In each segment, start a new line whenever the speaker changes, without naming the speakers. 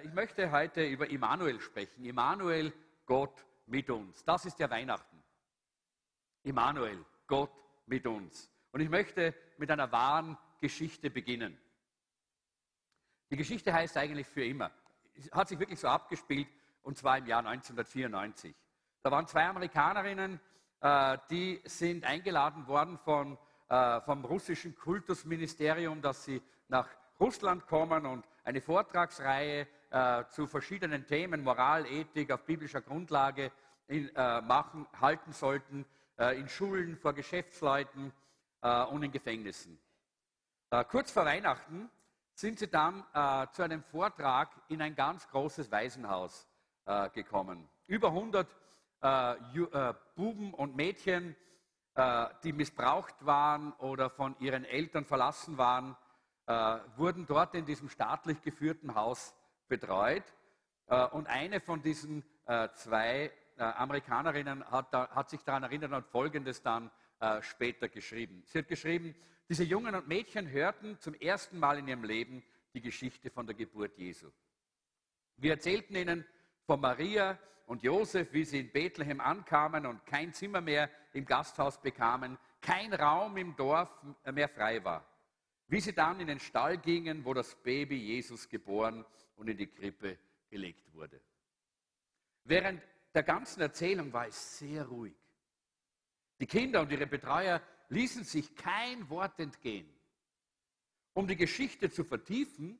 äh, ich möchte heute über Immanuel sprechen. Immanuel, Gott mit uns. Das ist ja Weihnachten. Immanuel, Gott mit uns. Und ich möchte mit einer wahren Geschichte beginnen. Die Geschichte heißt eigentlich für immer. Es hat sich wirklich so abgespielt, und zwar im Jahr 1994. Da waren zwei Amerikanerinnen, äh, die sind eingeladen worden von, äh, vom russischen Kultusministerium, dass sie nach Russland kommen und eine Vortragsreihe äh, zu verschiedenen Themen, Moral, Ethik auf biblischer Grundlage in, äh, machen, halten sollten, äh, in Schulen, vor Geschäftsleuten äh, und in Gefängnissen. Äh, kurz vor Weihnachten sind sie dann zu einem Vortrag in ein ganz großes Waisenhaus gekommen. Über 100 Buben und Mädchen, die missbraucht waren oder von ihren Eltern verlassen waren, wurden dort in diesem staatlich geführten Haus betreut. Äh, und eine von diesen äh, zwei Amerikanerinnen hat, hat, sich daran erinnert und Folgendes dann später geschrieben. Sie hat geschrieben, diese Jungen und Mädchen hörten zum ersten Mal in ihrem Leben die Geschichte von der Geburt Jesu. Wir erzählten ihnen von Maria und Josef, wie sie in Bethlehem ankamen und kein Zimmer mehr im Gasthaus bekamen, kein Raum im Dorf mehr frei war. Wie sie dann in den Stall gingen, wo das Baby Jesus geboren und in die Krippe gelegt wurde. Während der ganzen Erzählung war es sehr ruhig. Die Kinder und ihre Betreuer ließen sich kein Wort entgehen. Um die Geschichte zu vertiefen,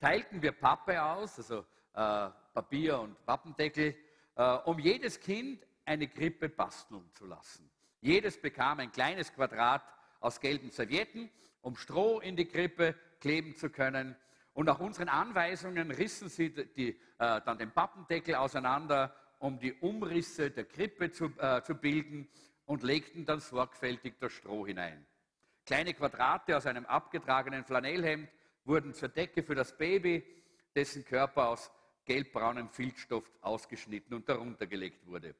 teilten wir Pappe aus, also äh, Papier und Wappendeckel, äh, um jedes Kind eine Krippe basteln zu lassen. Jedes bekam ein kleines Quadrat aus gelben Servietten um Stroh in die Krippe kleben zu können. Und nach unseren Anweisungen rissen sie die, äh, dann den Pappendeckel auseinander, um die Umrisse der Krippe zu, äh, zu bilden und legten dann sorgfältig das Stroh hinein. Kleine Quadrate aus einem abgetragenen Flanellhemd wurden zur Decke für das Baby, dessen Körper aus gelbbraunem Filzstoff ausgeschnitten und darunter gelegt wurde.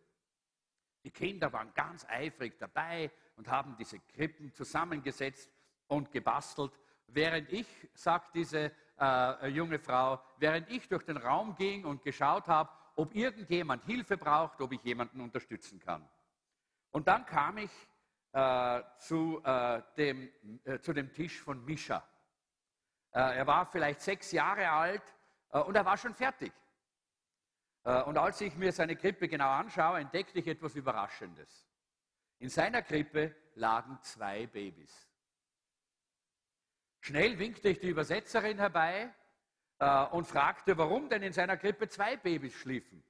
Die Kinder waren ganz eifrig dabei und haben diese Krippen zusammengesetzt und gebastelt. Während ich, sagt diese äh, junge Frau, während ich durch den Raum ging und geschaut habe, ob irgendjemand Hilfe braucht, ob ich jemanden unterstützen kann. Und dann kam ich äh, zu, äh, dem, äh, zu dem Tisch von Mischa. Äh, er war vielleicht sechs Jahre alt äh, und er war schon fertig. und als ich mir seine Krippe genau anschaue, entdeckte ich etwas Überraschendes. In seiner Krippe lagen zwei Babys. Schnell winkte ich die Übersetzerin herbei äh, und fragte, warum denn in seiner Krippe zwei Babys schliefen.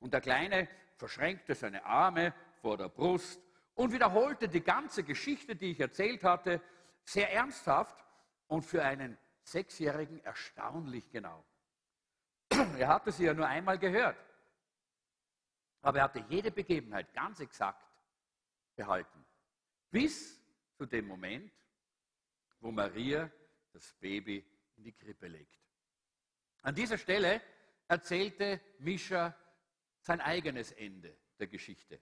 Und der Kleine verschränkte seine Arme vor der Brust und wiederholte die ganze Geschichte, die ich erzählt hatte, sehr ernsthaft und für einen Sechsjährigen erstaunlich genau. Er hatte sie ja nur einmal gehört, aber er hatte jede Begebenheit ganz exakt behalten. Bis zu dem Moment, wo Maria das Baby in die Krippe legt. An dieser Stelle erzählte Mischa sein eigenes Ende der Geschichte.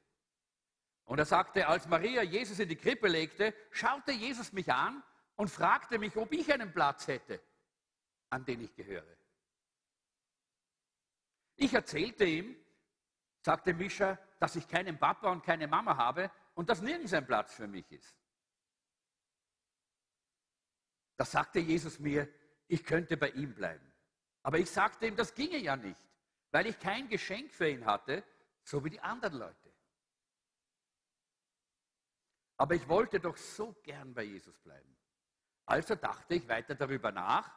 Und er sagte, als Maria Jesus in die Krippe legte, schaute Jesus mich an und fragte mich, ob ich einen Platz hätte, an den ich gehöre. Ich erzählte ihm, sagte Mischa, dass ich keinen Papa und keine Mama habe und dass nirgends ein Platz für mich ist. Da sagte Jesus mir, ich könnte bei ihm bleiben. Aber ich sagte ihm, das ginge ja nicht, weil ich kein Geschenk für ihn hatte, so wie die anderen Leute. Aber ich wollte doch so gern bei Jesus bleiben. Also dachte ich weiter darüber nach,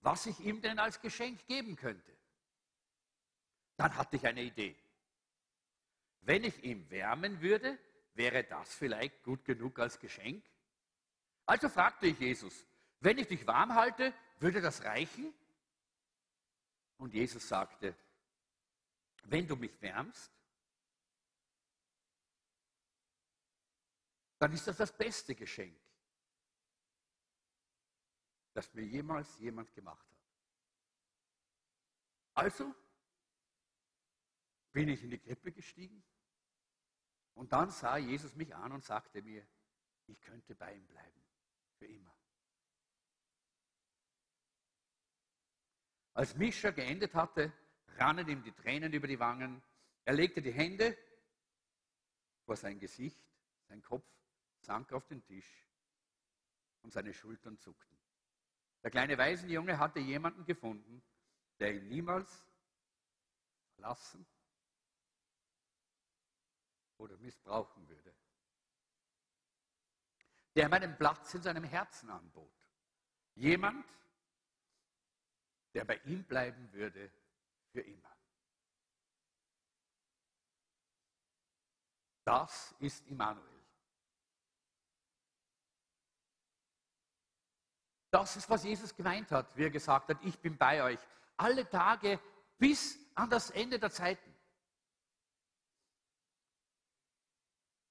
was ich ihm denn als Geschenk geben könnte. Dann hatte ich eine Idee. Wenn ich ihn wärmen würde, wäre das vielleicht gut genug als Geschenk? Also fragte ich Jesus, wenn ich dich warm halte, würde das reichen? Und Jesus sagte, wenn du mich wärmst, dann ist das das beste Geschenk, das mir jemals jemand gemacht hat. Also bin ich in die Krippe gestiegen und dann sah Jesus mich an und sagte mir, ich könnte bei ihm bleiben, für immer. Als Mischa geendet hatte, rannen ihm die Tränen über die Wangen. Er legte die Hände vor sein Gesicht, sein Kopf sank auf den Tisch und seine Schultern zuckten. Der kleine Waisenjunge hatte jemanden gefunden, der ihn niemals verlassen oder missbrauchen würde. Der ihm einen Platz in seinem Herzen anbot. Jemand, der bei ihm bleiben würde für immer. Das ist Immanuel. Das ist, was Jesus gemeint hat, wie er gesagt hat, ich bin bei euch alle Tage bis an das Ende der Zeiten.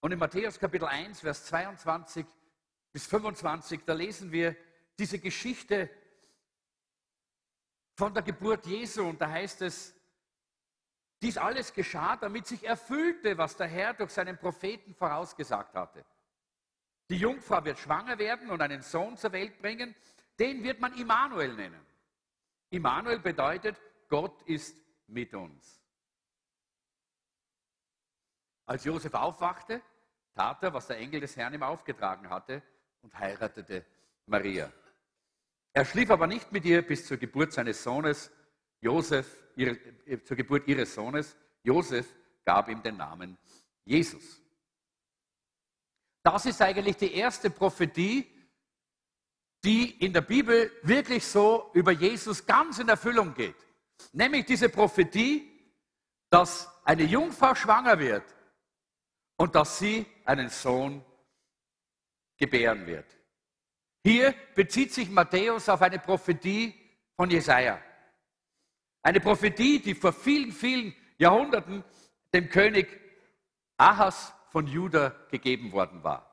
Und in Matthäus Kapitel 1, Vers 22 bis 25, da lesen wir diese Geschichte von der Geburt Jesu und da heißt es, dies alles geschah, damit sich erfüllte, was der Herr durch seinen Propheten vorausgesagt hatte. Die Jungfrau wird schwanger werden und einen Sohn zur Welt bringen, den wird man Immanuel nennen. Immanuel bedeutet, Gott ist mit uns. Als Josef aufwachte, tat er, was der Engel des Herrn ihm aufgetragen hatte und heiratete Maria. Er schlief aber nicht mit ihr bis zur Geburt seines Sohnes, Josef, ihre, äh, zur Geburt ihres Sohnes. Josef gab ihm den Namen Jesus. Das ist eigentlich die erste Prophetie, die in der Bibel wirklich so über Jesus ganz in Erfüllung geht. Nämlich diese Prophetie, dass eine Jungfrau schwanger wird und dass sie einen Sohn gebären wird. Hier bezieht sich Matthäus auf eine Prophetie von Jesaja. Eine Prophetie, die vor vielen, vielen Jahrhunderten dem König Ahas von Juda gegeben worden war.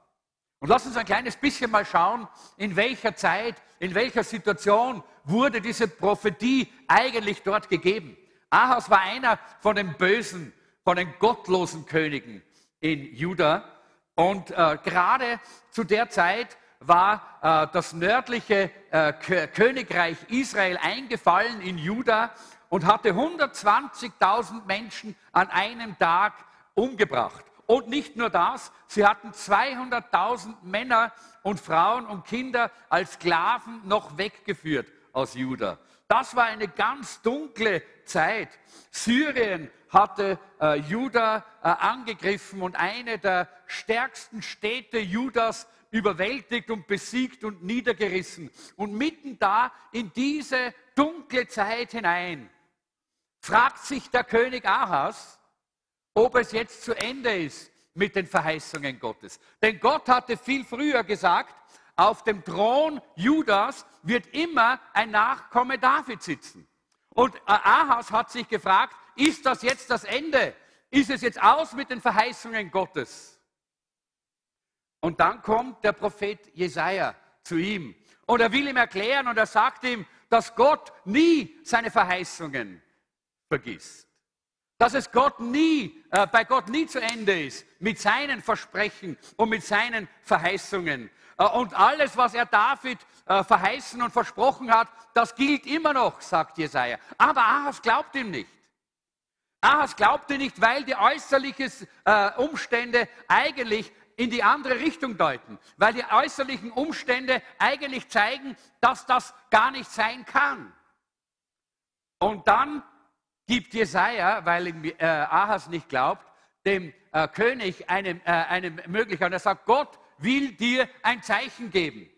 Und lass uns ein kleines bisschen mal schauen, in welcher Zeit, in welcher Situation wurde diese Prophetie eigentlich dort gegeben. Ahas war einer von den bösen, von den gottlosen Königen in Juda. Und äh, gerade zu der Zeit war äh, das nördliche äh, Königreich Israel eingefallen in Juda und hatte 120.000 Menschen an einem Tag umgebracht. Und nicht nur das, sie hatten 200.000 Männer und Frauen und Kinder als Sklaven noch weggeführt aus Juda. Das war eine ganz dunkle Zeit. Syrien hatte äh, Juda äh, angegriffen und eine der stärksten Städte Judas überwältigt und besiegt und niedergerissen. Und mitten da in diese dunkle Zeit hinein fragt sich der König Ahas, ob es jetzt zu Ende ist mit den Verheißungen Gottes. Denn Gott hatte viel früher gesagt, auf dem Thron Judas wird immer ein Nachkomme David sitzen. Und Ahas hat sich gefragt, ist das jetzt das Ende? Ist es jetzt aus mit den Verheißungen Gottes? Und dann kommt der Prophet Jesaja zu ihm und er will ihm erklären und er sagt ihm, dass Gott nie seine Verheißungen vergisst. Dass es Gott nie, äh, bei Gott nie zu Ende ist mit seinen Versprechen und mit seinen Verheißungen. Äh, und alles, was er David äh, verheißen und versprochen hat, das gilt immer noch, sagt Jesaja. Aber Ahas glaubt ihm nicht. Ahas glaubte nicht, weil die äußerlichen äh, Umstände eigentlich in die andere Richtung deuten, weil die äußerlichen Umstände eigentlich zeigen, dass das gar nicht sein kann. Und dann gibt Jesaja, weil äh, Ahas nicht glaubt, dem äh, König eine, äh, eine Möglichkeit. Und er sagt, Gott will dir ein Zeichen geben.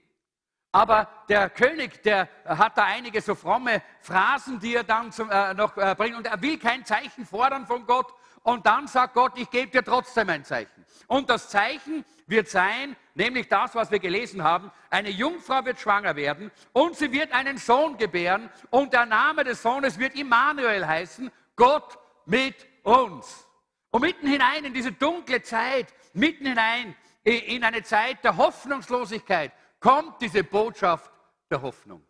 Aber der König, der hat da einige so fromme Phrasen, die er dann zum, äh, noch äh, bringt. Und er will kein Zeichen fordern von Gott. Und dann sagt Gott, ich gebe dir trotzdem ein Zeichen. Und das Zeichen wird sein, nämlich das, was wir gelesen haben, eine Jungfrau wird schwanger werden und sie wird einen Sohn gebären und der Name des Sohnes wird Immanuel heißen, Gott mit uns. Und mitten hinein in diese dunkle Zeit, mitten hinein in eine Zeit der Hoffnungslosigkeit, kommt diese Botschaft der Hoffnung.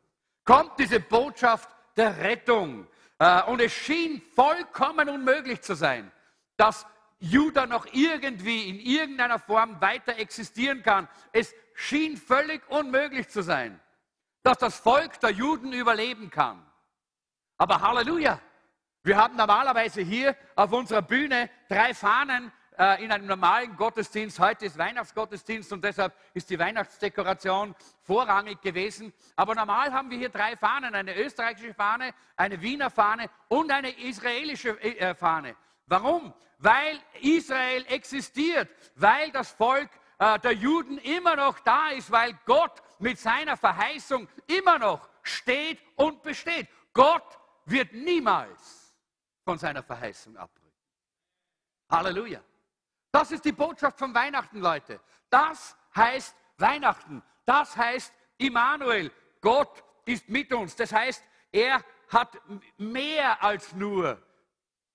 Kommt diese Botschaft der Rettung. Äh, und es schien vollkommen unmöglich zu sein, dass Juda noch irgendwie in irgendeiner Form weiter existieren kann. Es schien völlig unmöglich zu sein, dass das Volk der Juden überleben kann. Aber Halleluja! Wir haben normalerweise hier auf unserer Bühne drei Fahnen äh, in einem normalen Gottesdienst. Heute ist Weihnachtsgottesdienst und deshalb ist die Weihnachtsdekoration vorrangig gewesen. Aber normal haben wir hier drei Fahnen, eine österreichische Fahne, eine Wiener Fahne und eine israelische äh, Fahne. Warum? Weil Israel existiert, weil das Volk äh, der Juden immer noch da ist, weil Gott mit seiner Verheißung immer noch steht und besteht. Gott wird niemals von seiner Verheißung abrücken. Halleluja. Das ist die Botschaft von Weihnachten, Leute. Das heißt Weihnachten. Das heißt Immanuel. Gott ist mit uns. Das heißt, er hat mehr als nur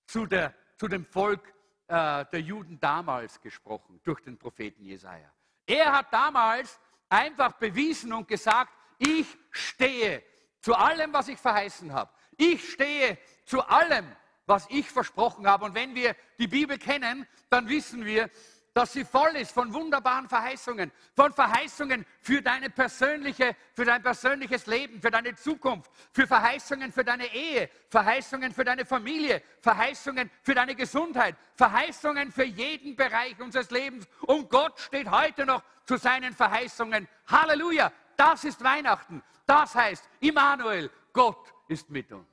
zu, der, zu dem Volk äh, der Juden damals gesprochen, durch den Propheten Jesaja. Er hat damals einfach bewiesen und gesagt: Ich stehe zu allem, was ich verheißen habe. Ich stehe zu allem, was ich versprochen habe. Und wenn wir die Bibel kennen, dann wissen wir, dass sie voll ist von wunderbaren Verheißungen, von Verheißungen für, deine persönliche, für dein persönliches Leben, für deine Zukunft, für Verheißungen für deine Ehe, Verheißungen für deine Familie, Verheißungen für deine Gesundheit, Verheißungen für jeden Bereich unseres Lebens. Und Gott steht heute noch zu seinen Verheißungen. Halleluja! Das ist Weihnachten. Das heißt, Immanuel, Gott ist mit uns.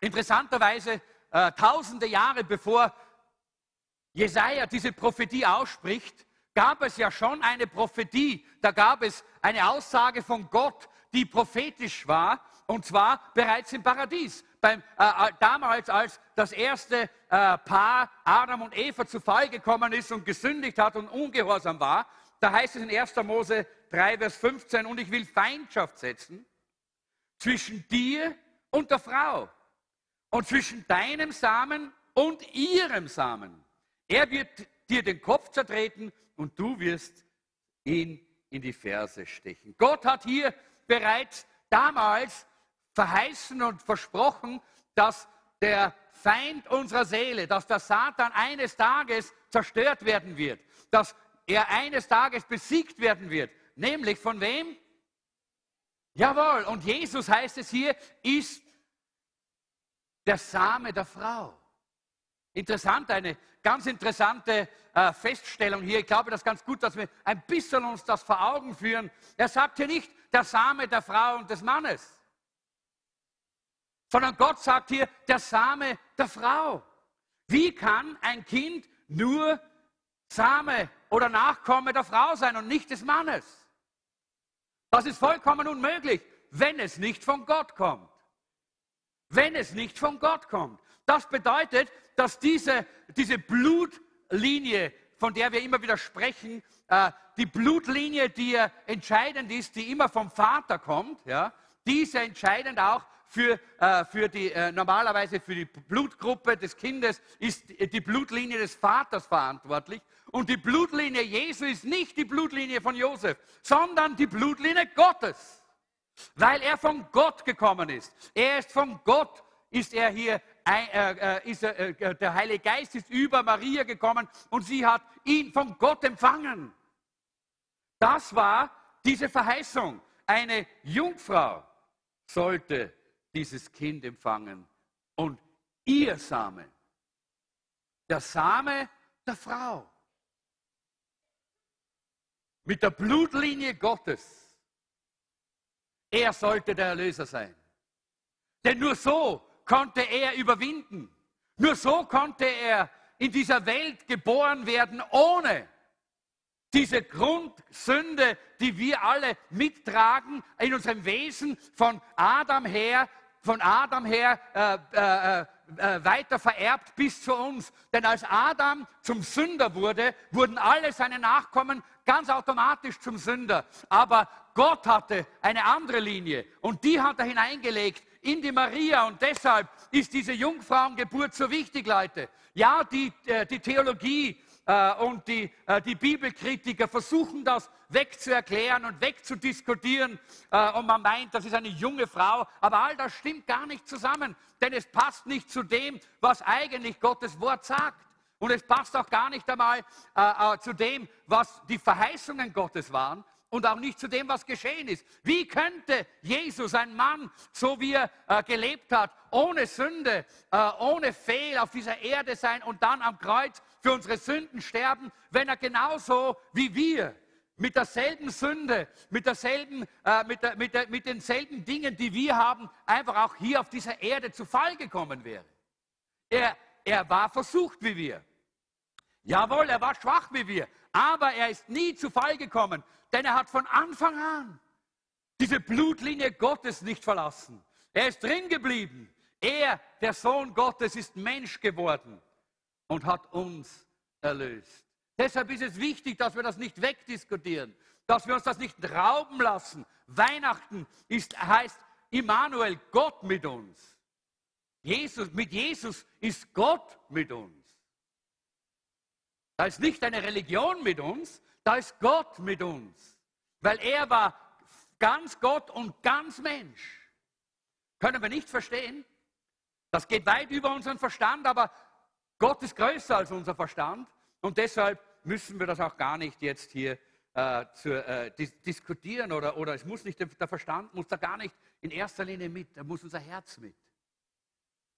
Interessanterweise, äh, tausende Jahre bevor Jesaja diese Prophetie ausspricht, gab es ja schon eine Prophetie. Da gab es eine Aussage von Gott, die prophetisch war, und zwar bereits im Paradies. Beim, äh, äh damals, als das erste äh, Paar Adam und Eva zu Fall gekommen ist und gesündigt hat und ungehorsam war, da heißt es in 1. Mose 3, Vers 15, und ich will Feindschaft setzen zwischen dir und der Frau und zwischen deinem Samen und ihrem Samen. Er wird dir den Kopf zertreten und du wirst ihn in die Ferse stechen. Gott hat hier bereits damals verheißen und versprochen, dass der Feind unserer Seele, dass der Satan eines Tages zerstört werden wird, dass er eines Tages besiegt werden wird. Nämlich von wem? Jawohl, und Jesus heißt es hier, ist der Same der Frau. Interessant, eine ganz interessante äh, Feststellung hier. Ich glaube, das ist ganz gut, dass wir ein bisschen uns das vor Augen führen. Er sagt hier nicht der Same der Frau und des Mannes, sondern Gott sagt hier der Same der Frau. Wie kann ein Kind nur Same oder Nachkomme der Frau sein und nicht des Mannes? Das ist vollkommen unmöglich, wenn es nicht von Gott kommt wenn es nicht von Gott kommt. Das bedeutet, dass diese, diese Blutlinie, von der wir immer wieder sprechen, äh, die Blutlinie, die entscheidend ist, die immer vom Vater kommt, ja, die ist entscheidend auch für, äh, für die, äh, normalerweise für die Blutgruppe des Kindes ist die Blutlinie des Vaters verantwortlich. Und die Blutlinie Jesu ist nicht die Blutlinie von Josef, sondern die Blutlinie Gottes. Weil er von Gott gekommen ist. Er ist von Gott, ist er hier, äh, äh, ist er, äh, der Heilige Geist ist über Maria gekommen und sie hat ihn von Gott empfangen. Das war diese Verheißung. Eine Jungfrau sollte dieses Kind empfangen und ihr Same, der Same der Frau, mit der Blutlinie Gottes er sollte der Erlöser sein. Denn nur so konnte er überwinden. Nur so konnte er in dieser Welt geboren werden, ohne diese Grundsünde, die wir alle mittragen in unserem Wesen von Adam her, von Adam her äh, äh, äh, weiter vererbt bis zu uns. Denn als Adam zum Sünder wurde, wurden alle seine Nachkommen ganz automatisch zum Sünder. Aber Gott hatte eine andere Linie und die hat er hineingelegt in die Maria und deshalb ist diese Jungfrauengeburt so wichtig, Leute. Ja, die, äh, die Theologie äh, und die, äh, die Bibelkritiker versuchen das wegzuerklären und wegzudiskutieren und man meint, das ist eine junge Frau, aber all das stimmt gar nicht zusammen, denn es passt nicht zu dem, was eigentlich Gottes Wort sagt. Und es passt auch gar nicht einmal zu dem, was die Verheißungen Gottes waren und auch nicht zu dem, was geschehen ist. Wie könnte Jesus, ein Mann, so wie er äh, gelebt hat, ohne Sünde, äh, ohne Fehl auf dieser Erde sein und dann am Kreuz für unsere Sünden sterben, wenn er genauso wie wir mit derselben Sünde, mit, derselben, äh, mit, der, mit, der, mit denselben Dingen, die wir haben, einfach auch hier auf dieser Erde zu Fall gekommen wäre. Er, er war versucht wie wir. Jawohl, er war schwach wie wir, aber er ist nie zu Fall gekommen, denn er hat von Anfang an diese Blutlinie Gottes nicht verlassen. Er ist drin geblieben. Er, der Sohn Gottes, ist Mensch geworden und hat uns erlöst. Deshalb ist es wichtig, dass wir das nicht wegdiskutieren, dass wir uns das nicht rauben lassen. Weihnachten ist, heißt Immanuel, Gott mit uns. Jesus, mit Jesus ist Gott mit uns. Da ist nicht eine Religion mit uns, da ist Gott mit uns. Weil er war ganz Gott und ganz Mensch. Können wir nicht verstehen? Das geht weit über unseren Verstand, aber Gott ist größer als unser Verstand. Und deshalb müssen wir das auch gar nicht jetzt hier äh, zu, äh, dis diskutieren oder, oder es muss nicht, der Verstand muss da gar nicht in erster Linie mit, da muss unser Herz mit.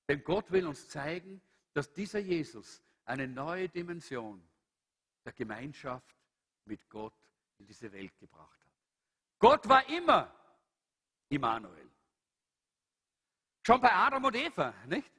Denn Gott will uns zeigen, dass dieser Jesus eine neue Dimension der Gemeinschaft mit Gott in diese Welt gebracht hat. Gott war immer Immanuel. Schon bei Adam und Eva, nicht?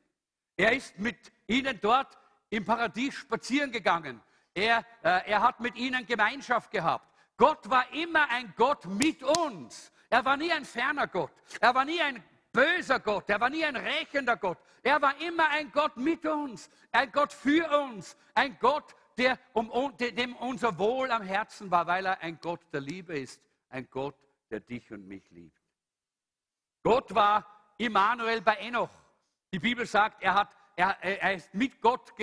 Er ist mit ihnen dort im Paradies spazieren gegangen. Er, äh, er hat mit ihnen Gemeinschaft gehabt. Gott war immer ein Gott mit uns. Er war nie ein ferner Gott. Er war nie ein böser Gott. Er war nie ein rächender Gott. Er war immer ein Gott mit uns. Ein Gott für uns. Ein Gott, der, um, dem unser Wohl am Herzen war, weil er ein Gott der Liebe ist. Ein Gott, der dich und mich liebt. Gott war Immanuel bei Enoch. Die Bibel sagt, er hat er, er ist mit Gott,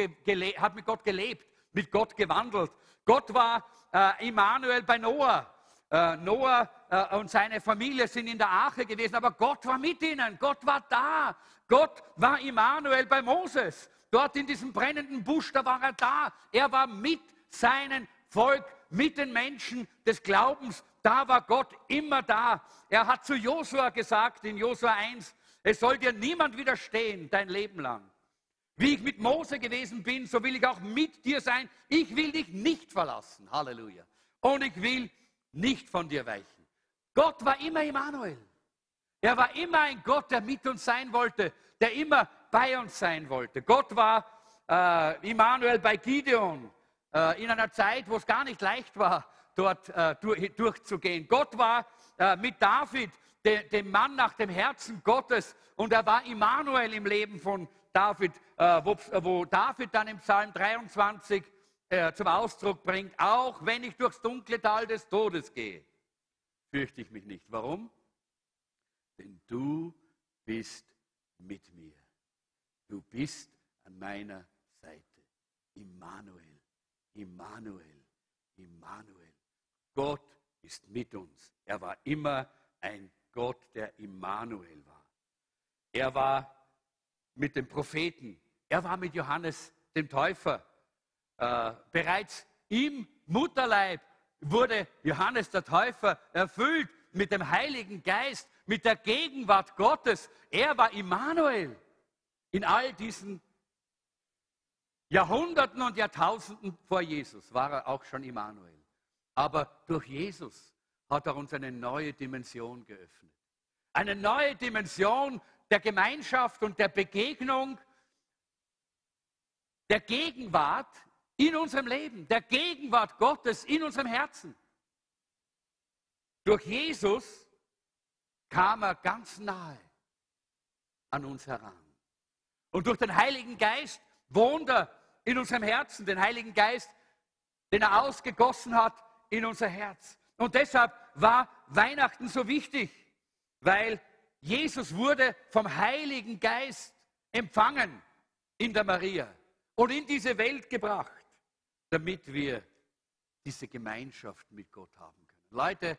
hat mit Gott gelebt, mit Gott gewandelt. Gott war äh, Immanuel bei Noah. Äh, Noah äh, und seine Familie sind in der Arche gewesen, aber Gott war mit ihnen. Gott war da. Gott war Immanuel bei Moses. Dort in diesem brennenden Busch, da war er da. Er war mit seinem Volk, mit den Menschen des Glaubens. Da war Gott immer da. Er hat zu Josua gesagt in Josua 1, es soll dir niemand widerstehen dein Leben lang. Wie ich mit Mose gewesen bin, so will ich auch mit dir sein. Ich will dich nicht verlassen. Halleluja. Und ich will nicht von dir weichen. Gott war immer Immanuel. Er war immer ein Gott, der mit uns sein wollte, der immer bei uns sein wollte. Gott war äh, Immanuel bei Gideon äh, in einer Zeit, wo es gar nicht leicht war, dort äh, durch, durchzugehen. Gott war äh, mit David, de, dem Mann nach dem Herzen Gottes, und er war Immanuel im Leben von David, äh, wo, wo, David dann im Psalm 23 äh, zum Ausdruck bringt, auch wenn ich durchs dunkle Tal des Todes gehe, fürchte ich mich nicht. Warum? Denn du bist mit mir. Du bist an meiner Seite. Immanuel, Immanuel, Immanuel. Gott ist mit uns. Er war immer ein Gott, der Immanuel war. Er war mit den Propheten. Er war mit Johannes dem Täufer. Äh, bereits im Mutterleib wurde Johannes der Täufer erfüllt mit dem Heiligen Geist, mit der Gegenwart Gottes. Er war Immanuel. In all diesen Jahrhunderten und Jahrtausenden vor Jesus war er auch schon Immanuel. Aber durch Jesus hat er uns eine neue Dimension geöffnet. Eine neue Dimension der Gemeinschaft und der Begegnung, der Gegenwart in unserem Leben, der Gegenwart Gottes in unserem Herzen. Durch Jesus kam er ganz nahe an uns heran. Und durch den Heiligen Geist wohnt er in unserem Herzen, den Heiligen Geist, den er ausgegossen hat in unser Herz. Und deshalb war Weihnachten so wichtig, weil Jesus wurde vom Heiligen Geist empfangen in der Maria und in diese Welt gebracht, damit wir diese Gemeinschaft mit Gott haben können. Leute,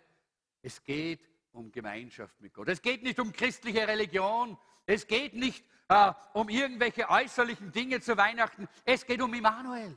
es geht um Gemeinschaft mit Gott. Es geht nicht um christliche Religion, Es geht nicht äh, um irgendwelche äußerlichen Dinge zu Weihnachten. Es geht um Immanuel.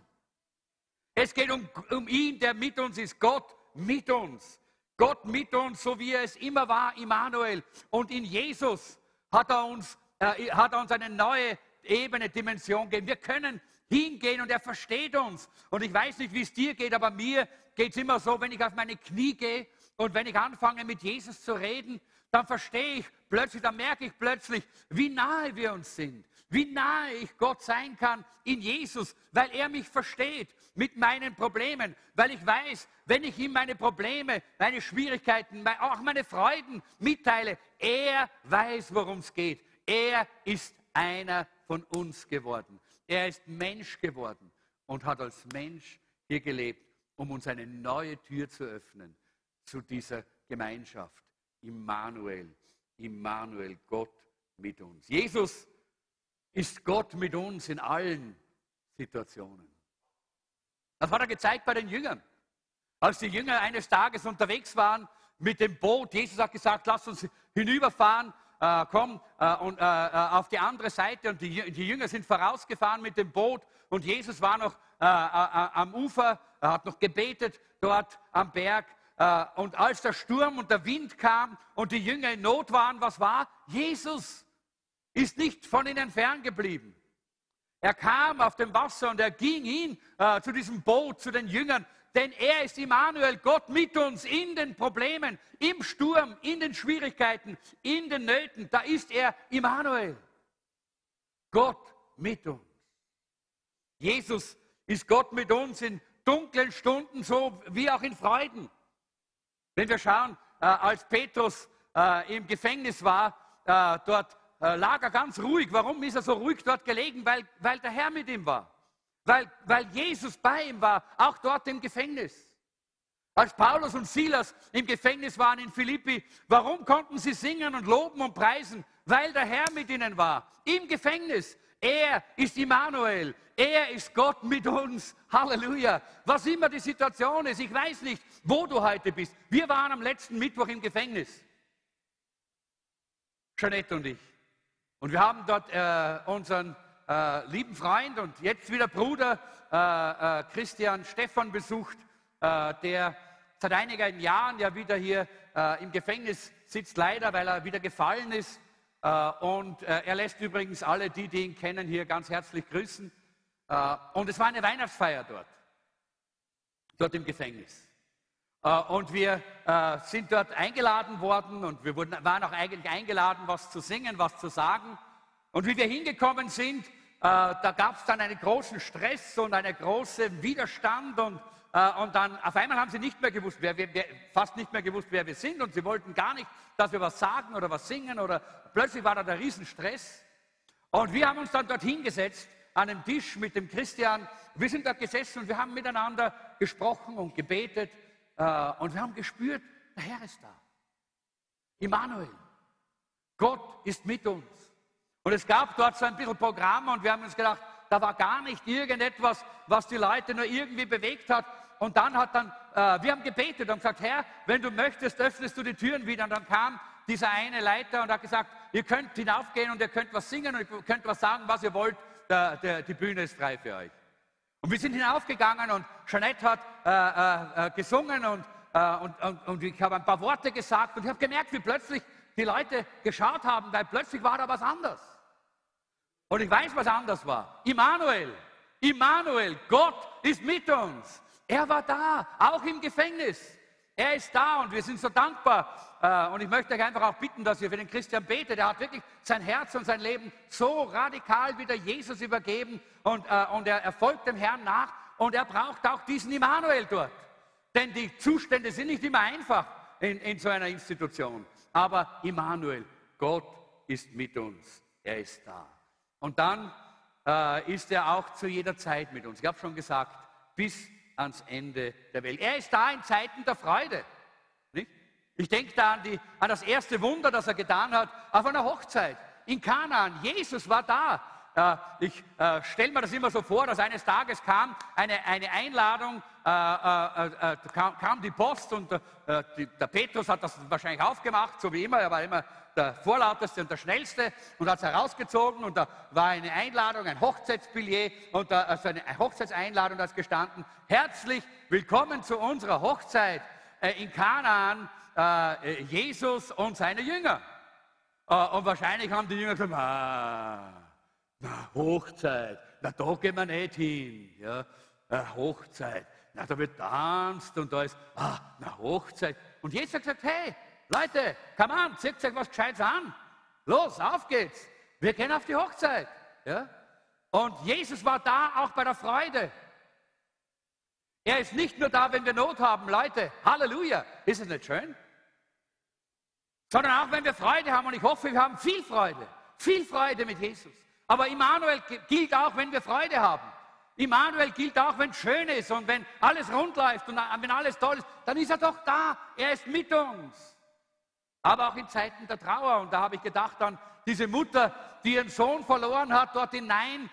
Es geht um, um ihn, der mit uns ist. Gott mit uns. Gott mit uns, so wie er es immer war, Immanuel. Und in Jesus hat er uns, äh, hat er uns eine neue Ebene, Dimension gegeben. Wir können hingehen und er versteht uns. Und ich weiß nicht, wie es dir geht, aber mir geht es immer so, wenn ich auf meine Knie gehe und wenn ich anfange mit Jesus zu reden, dann verstehe ich plötzlich, dann merke ich plötzlich, wie nahe wir uns sind, wie nahe ich Gott sein kann in Jesus, weil er mich versteht mit meinen Problemen, weil ich weiß, wenn ich ihm meine Probleme, meine Schwierigkeiten, auch meine Freuden mitteile, er weiß, worum es geht. Er ist einer von uns geworden. Er ist Mensch geworden und hat als Mensch hier gelebt, um uns eine neue Tür zu öffnen zu dieser Gemeinschaft. Immanuel, Immanuel, Gott mit uns. Jesus ist Gott mit uns in allen Situationen. Das hat er gezeigt bei den Jüngern. Als die Jünger eines Tages unterwegs waren mit dem Boot, Jesus hat gesagt, lass uns hinüberfahren, äh, komm äh, und, äh, äh auf die andere Seite. Und die, die, Jünger sind vorausgefahren mit dem Boot und Jesus war noch äh, äh, am Ufer, er hat noch gebetet dort am Berg. Und als der Sturm und der Wind kam und die Jünger in Not waren, was war? Jesus ist nicht von ihnen ferngeblieben. Er kam auf dem Wasser und er ging hin äh, zu diesem Boot, zu den Jüngern, denn er ist Immanuel, Gott mit uns in den Problemen, im Sturm, in den Schwierigkeiten, in den Nöten. Da ist er Immanuel. Gott mit uns. Jesus ist Gott mit uns in dunklen Stunden, so wie auch in Freuden. Wenn wir schauen, äh, als Petrus äh, im Gefängnis war, äh, dort äh, lag er ganz ruhig. Warum ist er so ruhig dort gelegen? Weil, weil der Herr mit ihm war. Weil, weil Jesus bei ihm war, auch dort im Gefängnis. Als Paulus und Silas im Gefängnis waren in Philippi, warum konnten sie singen und loben und preisen? Weil der Herr mit ihnen war. Im Gefängnis. Er ist Immanuel. Er ist Gott mit uns. Halleluja. Was immer die Situation ist, ich weiß nicht, wo du heute bist. Wir waren am letzten Mittwoch im Gefängnis. Jeanette und ich. Und wir haben dort äh, unseren äh, lieben Freund und jetzt wieder Bruder äh, äh Christian Stephan besucht, äh, der seit einigen Jahren ja wieder hier äh, im Gefängnis sitzt, leider, weil er wieder gefallen ist. Und er lässt übrigens alle, die, die ihn kennen, hier ganz herzlich grüßen. und es war eine Weihnachtsfeier dort, dort im Gefängnis. Und wir sind dort eingeladen worden und wir waren auch eigentlich eingeladen, was zu singen, was zu sagen. Und wie wir hingekommen sind, äh, da gab es dann einen großen Stress und einen großen Widerstand und, äh, und dann auf einmal haben sie nicht mehr gewusst, wer, wer, fast nicht mehr gewusst, wer wir sind und sie wollten gar nicht, dass wir was sagen oder was singen oder plötzlich war da der Riesenstress. Und wir haben uns dann dort hingesetzt an einem Tisch mit dem Christian. Wir sind dort gesessen und wir haben miteinander gesprochen und gebetet äh, und wir haben gespürt, der Herr ist da. Immanuel. Gott ist mit uns. Und es gab dort so ein bisschen Programm und wir haben uns gedacht, da war gar nicht irgendetwas, was die Leute nur irgendwie bewegt hat. Und dann hat dann, äh, wir haben gebetet und gesagt, Herr, wenn du möchtest, öffnest du die Türen wieder. Und dann kam dieser eine Leiter und hat gesagt, ihr könnt hinaufgehen und ihr könnt was singen und ihr könnt was sagen, was ihr wollt. Der, der, die Bühne ist frei für euch. Und wir sind hinaufgegangen und Jeanette hat äh, äh, äh gesungen und, äh, und, und, und ich habe ein paar Worte gesagt und ich habe gemerkt, wie plötzlich die Leute geschaut haben, weil plötzlich war da was anders. Und ich weiß, was anders war. Immanuel, Immanuel, Gott ist mit uns. Er war da, auch im Gefängnis. Er ist da und wir sind so dankbar. Äh, und ich möchte euch einfach auch bitten, dass ihr für den Christian betet. Er hat wirklich sein Herz und sein Leben so radikal wieder Jesus übergeben und, äh, und er folgt dem Herrn nach und er braucht auch diesen Immanuel dort. Denn die Zustände sind nicht immer einfach in, in so einer Institution. Aber Immanuel, Gott ist mit uns. Er ist da. Und dann äh, ist er auch zu jeder Zeit mit uns. Ich habe schon gesagt, bis ans Ende der Welt. Er ist da in Zeiten der Freude. Nicht? Ich denke da an, die, an das erste Wunder, das er getan hat, auf einer Hochzeit in Kanaan. Jesus war da. Ich äh, stelle mir das immer so vor, dass eines Tages kam eine, eine Einladung, äh, äh, kam, kam, die Post und der Petrus hat das wahrscheinlich aufgemacht, so wie immer. Er war immer der Vorlauteste und der Schnellste und hat es herausgezogen und da war eine Einladung, ein Hochzeitsbillett und da, also eine Hochzeitseinladung, da ist gestanden, herzlich willkommen zu unserer Hochzeit in Kanaan, Jesus und seine Jünger. und wahrscheinlich haben die Jünger gesagt, ah, na, Hochzeit, na, da gehen wir nicht hin. Ja, Hochzeit, na, da wird tanzt und da ist, ah, na, Hochzeit. Und Jesus hat gesagt, hey, Leute, come on, zieht euch was Gescheites an. Los, auf geht's. Wir gehen auf die Hochzeit. Ja? Und Jesus war da auch bei der Freude. Er ist nicht nur da, wenn wir Not haben, Leute. Halleluja. Ist es nicht schön? Sondern auch, wenn wir Freude haben. Und ich hoffe, wir haben viel Freude. Viel Freude mit Jesus. Aber Immanuel gilt auch, wenn wir Freude haben. Immanuel gilt auch, wenn es schön ist und wenn alles rund läuft und wenn alles toll ist, dann ist er doch da. Er ist mit uns. Aber auch in Zeiten der Trauer. Und da habe ich gedacht an diese Mutter, die ihren Sohn verloren hat, dort hinein.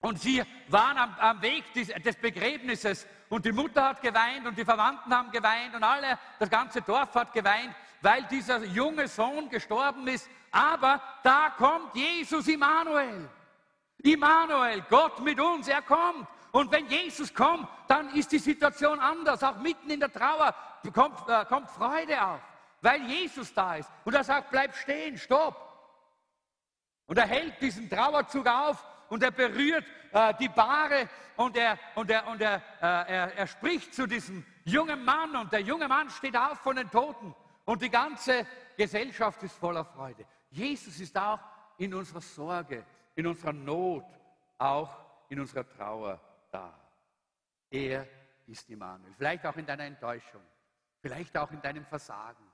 Und sie waren am, am Weg des, des Begräbnisses. Und die Mutter hat geweint und die Verwandten haben geweint und alle, das ganze Dorf hat geweint, weil dieser junge Sohn gestorben ist. Aber da kommt Jesus Immanuel. Immanuel, Gott mit uns, er kommt. Und wenn Jesus kommt, dann ist die Situation anders. Auch mitten in der Trauer kommt, äh, kommt Freude auf, weil Jesus da ist. Und er sagt, bleib stehen, stopp. Und er hält diesen Trauerzug auf und er berührt äh, die Bahre und, er, und, er, und er, äh, er, er spricht zu diesem jungen Mann und der junge Mann steht auf von den Toten und die ganze Gesellschaft ist voller Freude. Jesus ist auch in unserer Sorge, in unserer Not, auch in unserer Trauer da. Er ist Immanuel. Vielleicht auch in deiner Enttäuschung, vielleicht auch in deinem Versagen.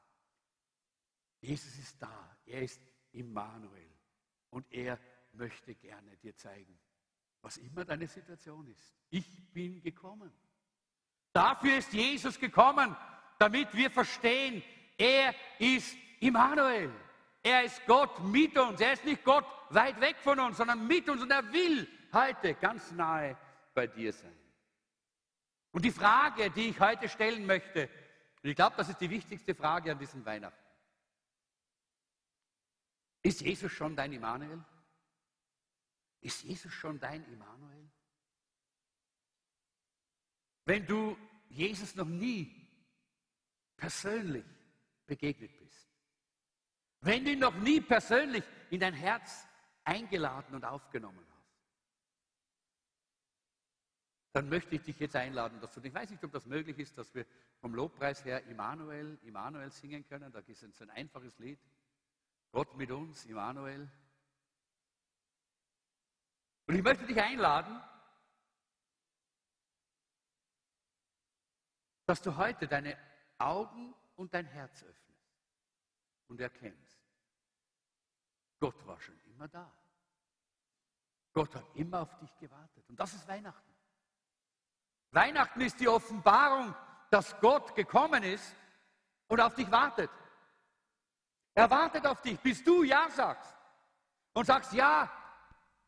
Jesus ist da. Er ist Immanuel. Und er möchte gerne dir zeigen, was immer deine Situation ist. Ich bin gekommen. Dafür ist Jesus gekommen, damit wir verstehen, er ist Immanuel. Er ist Gott mit uns. Er ist nicht Gott weit weg von uns, sondern mit uns. Und er will heute ganz nahe bei dir sein. Und die Frage, die ich heute stellen möchte, und ich glaube, das ist die wichtigste Frage an diesem Weihnachten. Ist Jesus schon dein Immanuel? Ist Jesus schon dein Immanuel? Wenn du Jesus noch nie persönlich begegnet bist, wenn du ihn noch nie persönlich in dein Herz eingeladen und aufgenommen hast, dann möchte ich dich jetzt einladen dazu. Ich weiß nicht, ob das möglich ist, dass wir vom Lobpreis her Immanuel, Immanuel singen können. Da ist es ein einfaches Lied. Gott mit uns, Immanuel. Und ich möchte dich einladen, dass du heute deine Augen und dein Herz öffnest und erkennst, Gott war schon immer da. Gott hat immer auf dich gewartet. Und das ist Weihnachten. Weihnachten ist die Offenbarung, dass Gott gekommen ist und auf dich wartet. Er wartet auf dich, bis du Ja sagst. Und sagst, ja,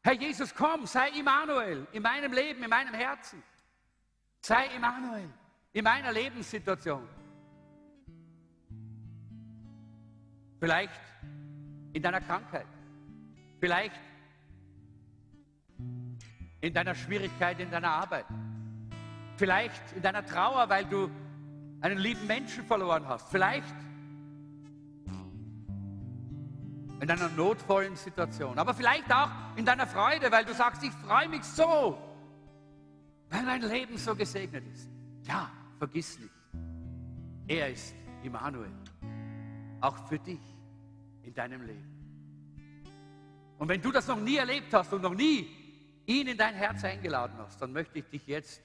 Herr Jesus, komm, sei Immanuel in meinem Leben, in meinem Herzen. Sei Immanuel in meiner Lebenssituation. Vielleicht in deiner Krankheit. Vielleicht in deiner Schwierigkeit in deiner Arbeit. Vielleicht in deiner Trauer, weil du einen lieben Menschen verloren hast. Vielleicht in einer notvollen Situation. Aber vielleicht auch in deiner Freude, weil du sagst, ich freue mich so, weil mein Leben so gesegnet ist. Ja, vergiss nicht, er ist Immanuel. Auch für dich in deinem Leben. Und wenn du das noch nie erlebt hast und noch nie ihn in dein Herz eingeladen hast, dann möchte ich dich jetzt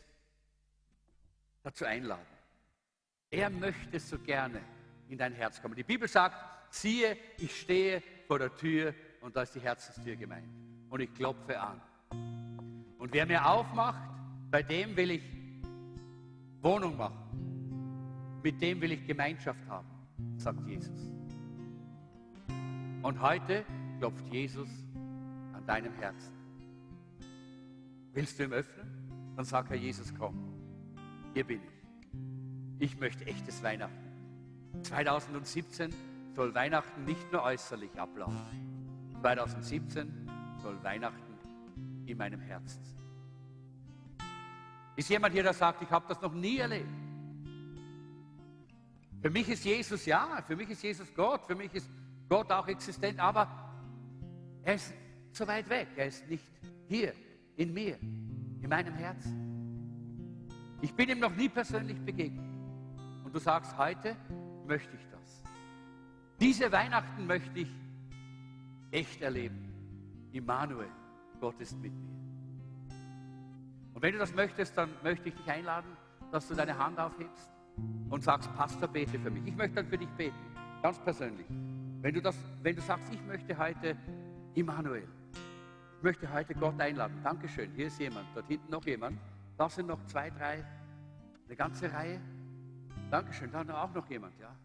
dazu einladen. Er möchte so gerne in dein Herz kommen. Die Bibel sagt, siehe, ich stehe vor der Tür und da ist die Herzenstür gemeint. Und ich klopfe an. Und wer mir aufmacht, bei dem will ich Wohnung machen. Mit dem will ich Gemeinschaft haben, sagt Jesus. Und heute klopft Jesus an deinem Herzen. Willst du ihm öffnen? Dann sag Herr Jesus, komm, hier bin ich. Ich möchte echtes Weihnachten. 2017 soll Weihnachten nicht nur äußerlich ablaufen. 2017 soll Weihnachten in meinem Herzen sein. Ist jemand hier, der sagt, ich habe das noch nie erlebt? Für mich ist Jesus ja, für mich ist Jesus Gott, für mich ist Gott auch existent, aber er ist so weit weg, er ist nicht hier in mir, in meinem Herzen. Ich bin ihm noch nie persönlich begegnet. Und du sagst, heute möchte ich das. Diese Weihnachten möchte ich echt erleben. Immanuel, Gott ist mit mir. Und wenn du das möchtest, dann möchte ich dich einladen, dass du deine Hand aufhebst und sagst, Pastor, bete für mich. Ich möchte dann für dich beten, ganz persönlich. Wenn du, das, wenn du sagst, ich möchte heute Immanuel, ich möchte heute Gott einladen. Dankeschön, hier ist jemand, dort hinten noch jemand. Da sind noch zwei, drei, eine ganze Reihe. Dankeschön, da auch noch jemand, ja.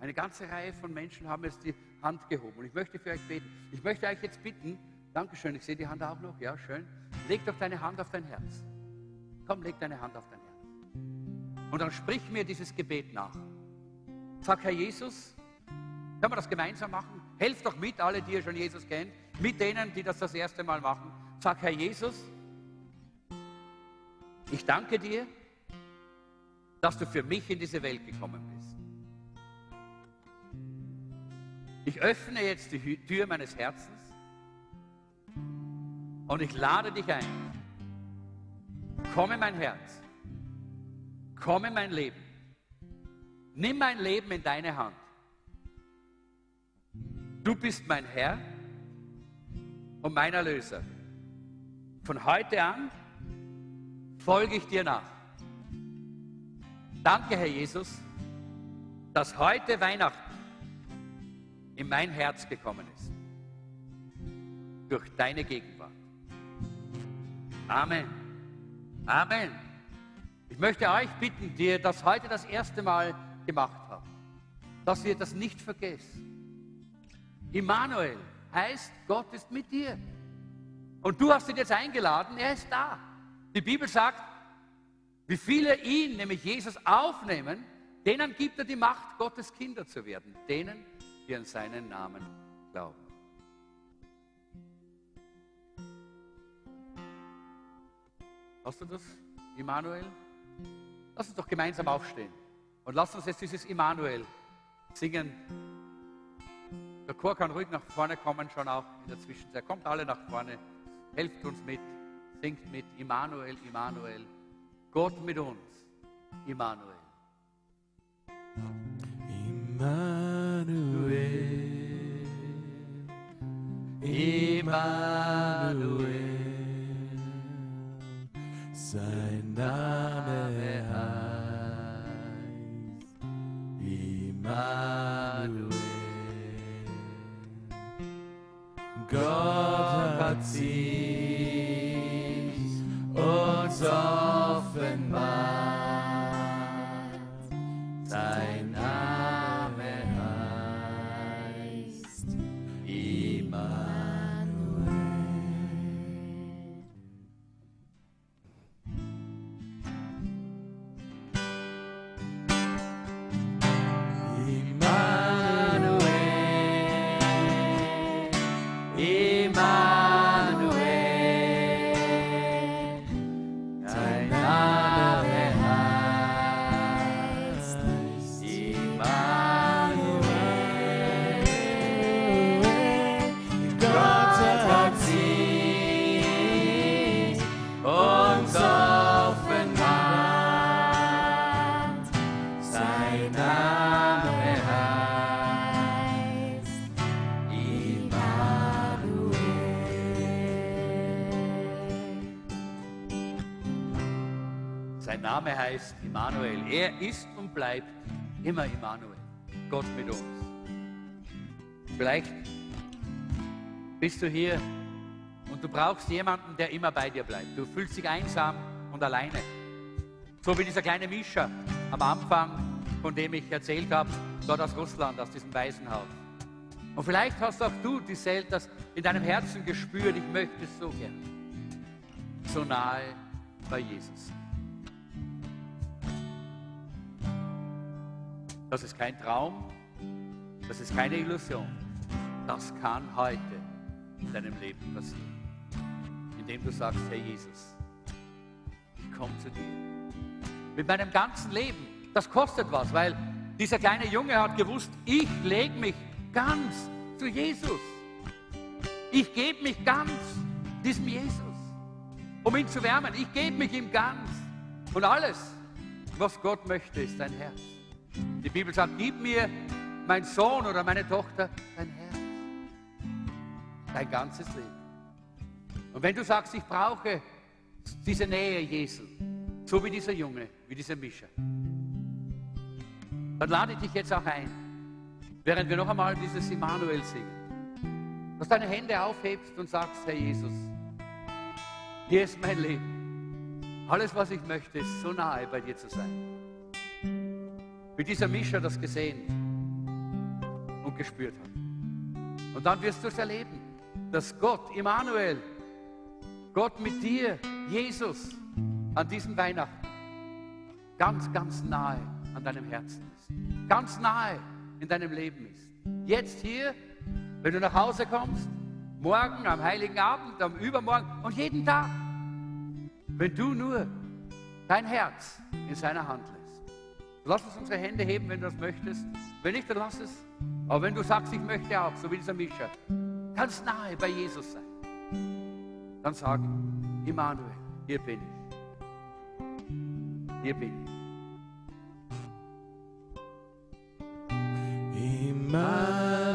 Eine ganze Reihe von Menschen haben jetzt die Hand gehoben und ich möchte für euch beten. Ich möchte euch jetzt bitten, Dankeschön, ich sehe die Hand auch noch, ja, schön. Leg doch deine Hand auf dein Herz. Komm, leg deine Hand auf dein Herz. Und dann sprich mir dieses Gebet nach. Sag, Herr Jesus, können wir das gemeinsam machen? Helft doch mit, alle, die ihr schon Jesus kennt, mit denen, die das das erste Mal machen. Sag, Herr Jesus, ich danke dir, dass du für mich in diese Welt gekommen bist. Ich öffne jetzt die Tür meines Herzens und ich lade dich ein. Komm in mein Herz. Komm in mein Leben. Nimm mein Leben in deine Hand. Du bist mein Herr und mein Erlöser. Von heute an folge ich dir nach. Danke, Herr Jesus, dass heute Weihnachten in mein Herz gekommen ist. Durch deine Gegenwart. Amen. Amen. Ich möchte euch bitten, die ihr das heute das erste Mal gemacht habt, dass ihr das nicht vergesst. Immanuel heißt, Gott ist mit dir. Und du hast ihn jetzt eingeladen, er ist da. Die Bibel sagt, wie viele ihn, nämlich Jesus, aufnehmen, denen gibt er die Macht, Gottes Kinder zu werden. Denen, die an seinen Namen glauben. Hast du das, Immanuel? Lass uns doch gemeinsam aufstehen und lass uns jetzt dieses Immanuel singen. Der Chor kann ruhig nach vorne kommen, schon auch in der Zwischenzeit. Kommt alle nach vorne, helft uns mit, singt mit. Immanuel, Immanuel, Gott mit uns. Immanuel.
Immanuel, Immanuel, sein Name heißt Immanuel. Gott hat sich uns offenbart. Name heißt Immanuel.
Er ist und bleibt immer Immanuel. Gott mit uns. Vielleicht bist du hier und du brauchst jemanden, der immer bei dir bleibt. Du fühlst dich einsam und alleine. So wie dieser kleine Mischa am Anfang, von dem ich erzählt habe, dort aus Russland, aus diesem Waisenhaus. Und vielleicht hast auch du dieselbe, das in deinem Herzen gespürt, ich möchte es so gern. so nahe bei Jesus Das ist kein Traum, das ist keine Illusion. Das kann heute in deinem Leben passieren. Indem du sagst, Herr Jesus, ich komme zu dir. Mit meinem ganzen Leben. Das kostet was, weil dieser kleine Junge hat gewusst, ich lege mich ganz zu Jesus. Ich gebe mich ganz diesem Jesus, um ihn zu wärmen. Ich gebe mich ihm ganz. Und alles, was Gott möchte, ist dein Herz. Die Bibel sagt, gib mir, mein Sohn oder meine Tochter, dein Herz. Dein ganzes Leben. Und wenn du sagst, ich brauche diese Nähe Jesu, so wie dieser Junge, wie dieser Mischer, dann lade ich dich jetzt auch ein, während wir noch einmal dieses Immanuel singen, dass deine Hände aufhebst und sagst, Herr Jesus, hier ist mein Leben. Alles, was ich möchte, ist so nahe bei dir zu sein. Wie dieser Mischer das gesehen und gespürt hat. Und dann wirst du es erleben, dass Gott, Immanuel, Gott mit dir, Jesus, an diesem Weihnachten ganz, ganz nahe an deinem Herzen ist. Ganz nahe in deinem Leben ist. Jetzt hier, wenn du nach Hause kommst, morgen, am Heiligen Abend, am Übermorgen und jeden Tag. Wenn du nur dein Herz in seiner Hand lässt. Lass uns unsere Hände heben, wenn du das möchtest. Wenn nicht, dann lass es. Aber wenn du sagst, ich möchte auch, so wie dieser Mischer, ganz nahe bei Jesus sein, dann sag, Immanuel, hier bin ich. Hier bin ich.
Immanuel,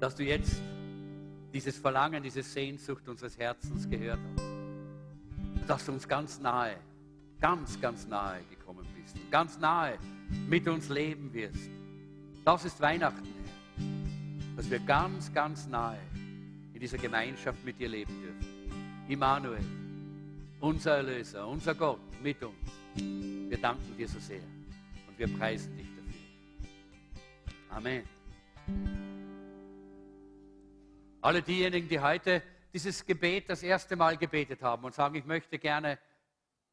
dass du jetzt dieses Verlangen, diese Sehnsucht unseres Herzens gehört hast. Dass du uns ganz nahe, ganz, ganz nahe gekommen bist. Ganz nahe mit uns leben wirst. Das ist Weihnachten, Herr. Dass wir ganz, ganz nahe in dieser Gemeinschaft mit dir leben dürfen. Immanuel, unser Erlöser, unser Gott mit uns. Wir danken dir so sehr und wir preisen dich dafür. Amen. Alle diejenigen, die heute dieses Gebet das erste Mal gebetet haben und sagen, ich möchte gerne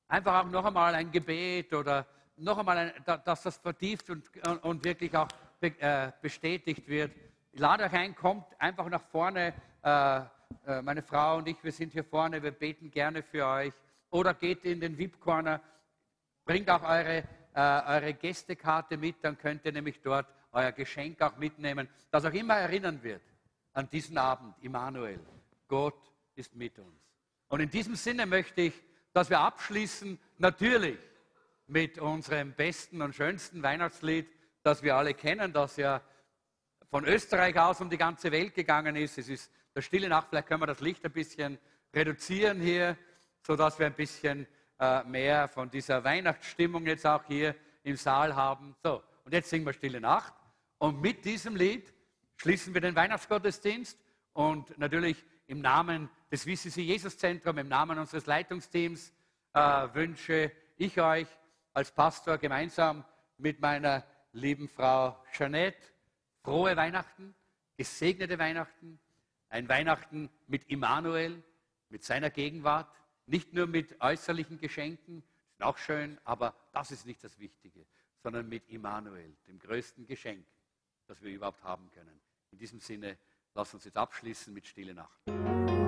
einfach auch noch einmal ein Gebet oder noch einmal, ein, da- dass das vertieft und, und, wirklich auch äh, bestätigt wird. Ich lade euch ein, kommt einfach nach vorne. Äh, äh, meine Frau und ich, wir sind hier vorne, wir beten gerne für euch. Oder geht in den VIP-Corner, bringt auch eure, eure Gästekarte mit, dann könnt ihr nämlich dort euer Geschenk auch mitnehmen, das auch immer erinnern wird an diesen Abend, Immanuel. Gott ist mit uns. Und in diesem Sinne möchte ich, dass wir abschließen, natürlich mit unserem besten und schönsten Weihnachtslied, das wir alle kennen, das ja von Österreich aus um die ganze Welt gegangen ist. Es ist der Stille Nacht. Vielleicht können wir das Licht ein bisschen reduzieren hier, sodass wir ein bisschen äh, mehr von dieser Weihnachtsstimmung jetzt auch hier im Saal haben. So, und jetzt singen wir Stille Nacht. Und mit diesem Lied schließen wir den Weihnachtsgottesdienst und natürlich im Namen des WCC Jesus Zentrum, im Namen unseres Leitungsteams äh, wünsche ich euch als Pastor gemeinsam mit meiner lieben Frau Jeanette frohe Weihnachten, gesegnete Weihnachten, ein Weihnachten mit Immanuel, mit seiner Gegenwart,
nicht nur mit äußerlichen Geschenken, sind auch schön, aber das ist nicht das Wichtige, sondern mit Immanuel, dem größten Geschenk, das wir überhaupt haben können. In diesem Sinne, lasst uns jetzt abschließen mit Stille Nacht.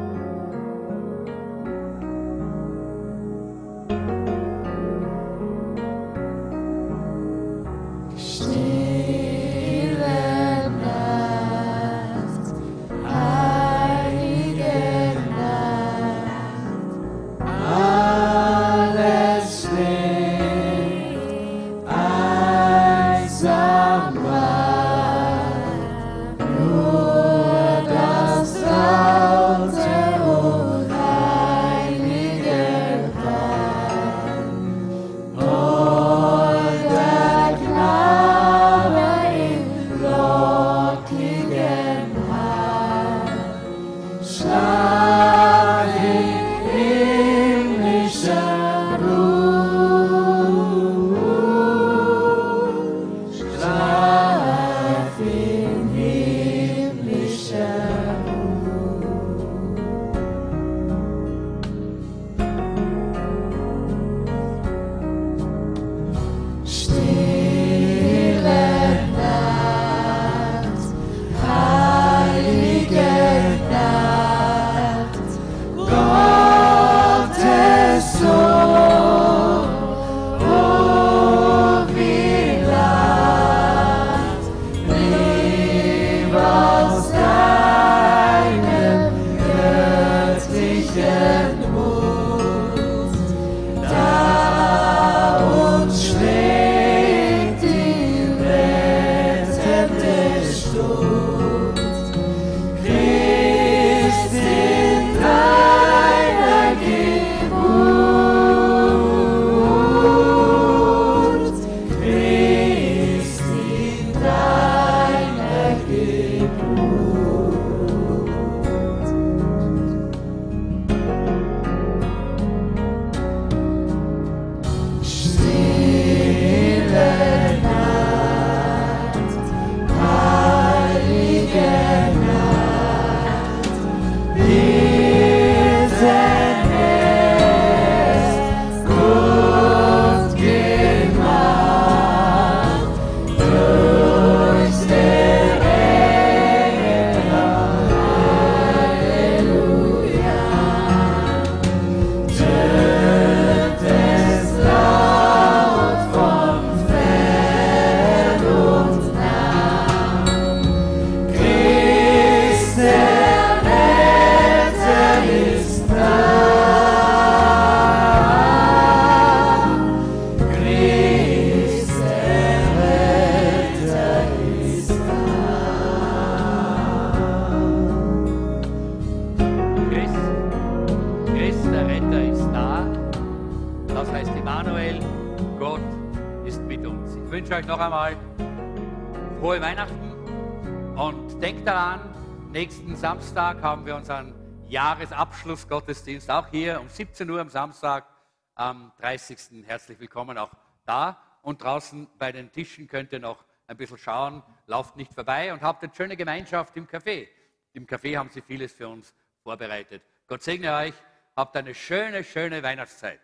Samstag haben wir unseren Jahresabschlussgottesdienst, auch hier um 17 Uhr am Samstag, am 30. Herzlich willkommen auch da und draußen bei den Tischen könnt ihr noch ein bisschen schauen, lauft nicht vorbei und habt eine schöne Gemeinschaft im Café. Im Café haben sie vieles für uns vorbereitet. Gott segne euch, habt eine schöne, schöne Weihnachtszeit.